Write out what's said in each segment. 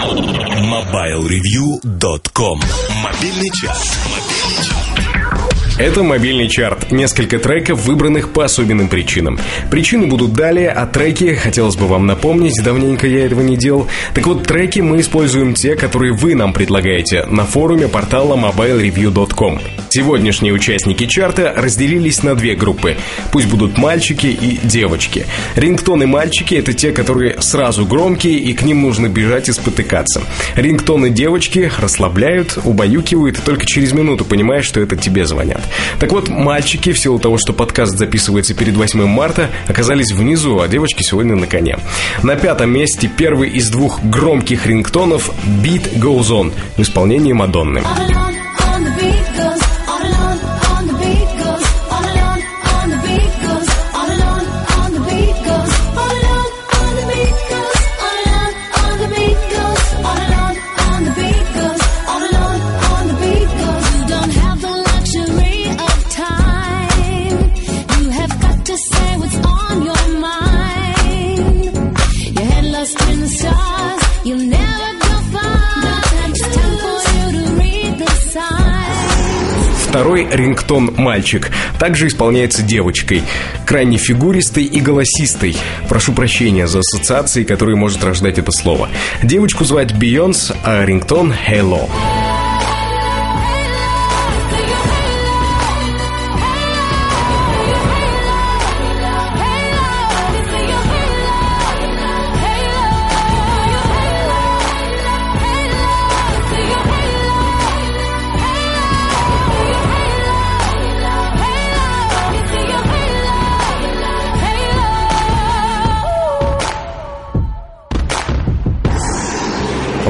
MobileReview.com Мобильный час. Это мобильный чарт. Несколько треков, выбранных по особенным причинам. Причины будут далее, а треки, хотелось бы вам напомнить, давненько я этого не делал. Так вот, треки мы используем те, которые вы нам предлагаете на форуме портала mobilereview.com. Сегодняшние участники чарта разделились на две группы. Пусть будут мальчики и девочки. Рингтоны мальчики — это те, которые сразу громкие, и к ним нужно бежать и спотыкаться. Рингтоны девочки расслабляют, убаюкивают, и только через минуту понимаешь, что это тебе звонят. Так вот, мальчики, в силу того, что подкаст записывается перед 8 марта, оказались внизу, а девочки сегодня на коне. На пятом месте первый из двух громких рингтонов «Beat Goes On» в исполнении Мадонны. All Второй рингтон «Мальчик» также исполняется девочкой, крайне фигуристой и голосистой. Прошу прощения за ассоциации, которые может рождать это слово. Девочку звать Бейонс, а рингтон «Hello».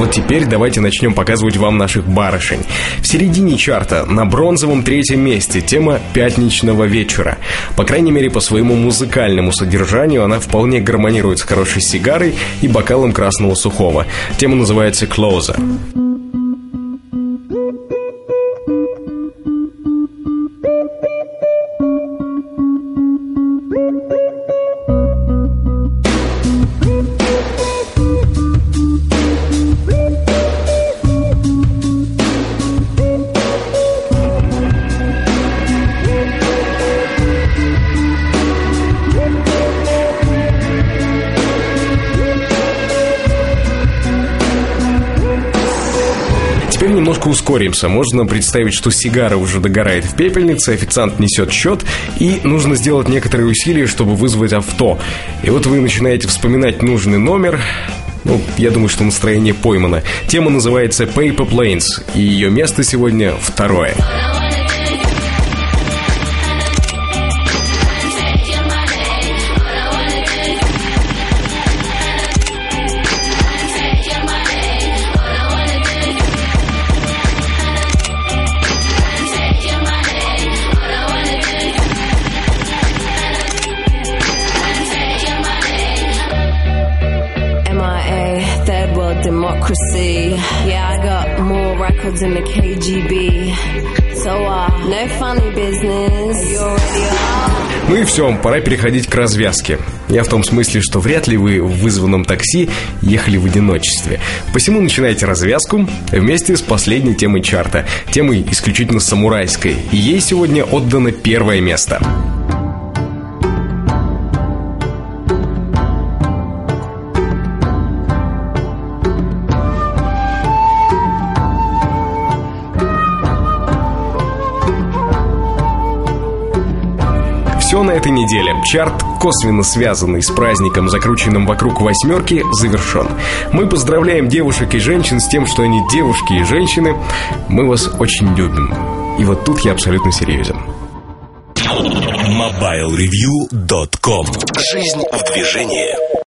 Вот теперь давайте начнем показывать вам наших барышень. В середине чарта, на бронзовом третьем месте, тема пятничного вечера. По крайней мере, по своему музыкальному содержанию она вполне гармонирует с хорошей сигарой и бокалом красного сухого. Тема называется «Closer». Немножко ускоримся. Можно представить, что сигара уже догорает в пепельнице, официант несет счет, и нужно сделать некоторые усилия, чтобы вызвать авто. И вот вы начинаете вспоминать нужный номер, ну, я думаю, что настроение поймано. Тема называется Paper Planes, и ее место сегодня второе. MIA, democracy. Yeah, I got more records than the KGB. So, uh, no funny business. You already are. Ну и все, пора переходить к развязке. Я в том смысле, что вряд ли вы в вызванном такси ехали в одиночестве. Посему начинайте развязку вместе с последней темой чарта. Темой исключительно самурайской. И ей сегодня отдано первое место. Все на этой неделе. Чарт, косвенно связанный с праздником, закрученным вокруг восьмерки, завершен. Мы поздравляем девушек и женщин с тем, что они девушки и женщины. Мы вас очень любим. И вот тут я абсолютно серьезен. MobileReview.com Жизнь в движении.